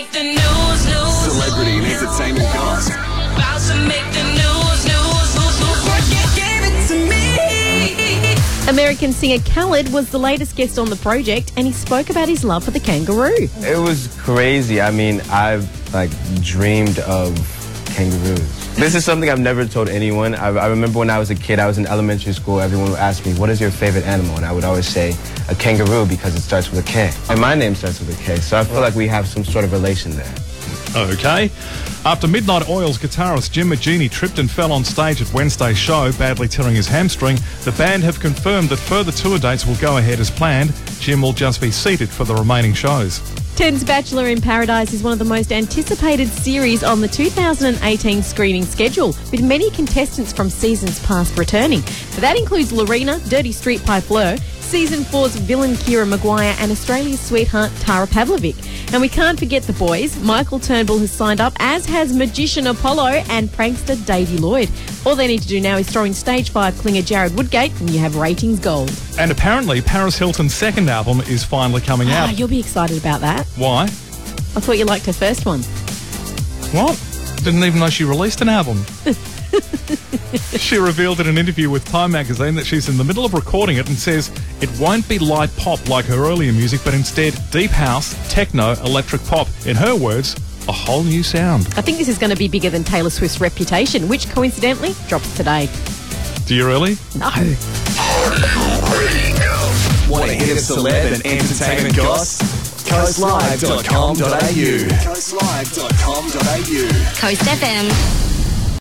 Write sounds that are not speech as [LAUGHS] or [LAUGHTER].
make the news, news. Celebrity and entertainment gossip. About to make the news, news, news, news. Work gave it to me. American singer Khalid was the latest guest on the project and he spoke about his love for the kangaroo. It was crazy. I mean, I've like dreamed of kangaroos. This is something I've never told anyone. I, I remember when I was a kid, I was in elementary school, everyone would ask me, what is your favorite animal? And I would always say a kangaroo because it starts with a K. And my name starts with a K, so I feel like we have some sort of relation there. Okay. After Midnight Oil's guitarist Jim Moginie tripped and fell on stage at Wednesday's show, badly tearing his hamstring, the band have confirmed that further tour dates will go ahead as planned. Jim will just be seated for the remaining shows. Ten's Bachelor in Paradise is one of the most anticipated series on the 2018 screening schedule, with many contestants from seasons past returning. But that includes Lorena, Dirty Street Pipe Blur, Season 4's villain Keira Maguire, and Australia's sweetheart Tara Pavlovic. And we can't forget the boys. Michael Turnbull has signed up, as has magician Apollo and prankster Davey Lloyd. All they need to do now is throw in stage 5 clinger Jarrod Woodgate, and you have ratings gold. And apparently, Paris Hilton's second album is finally coming Ah, out. you'll be excited about that. Why? I thought you liked her first one. What? Didn't even know she released an album. [LAUGHS] she revealed in an interview with Time magazine that she's in the middle of recording it and says it won't be light pop like her earlier music, but instead deep house, techno, electric pop. In her words, a whole new sound. I think this is going to be bigger than Taylor Swift's reputation, which coincidentally drops today. Do you really? No. Want to hit a celeb and entertainment goss? Coastlive.com.au. Coastlive.com.au. Coast FM.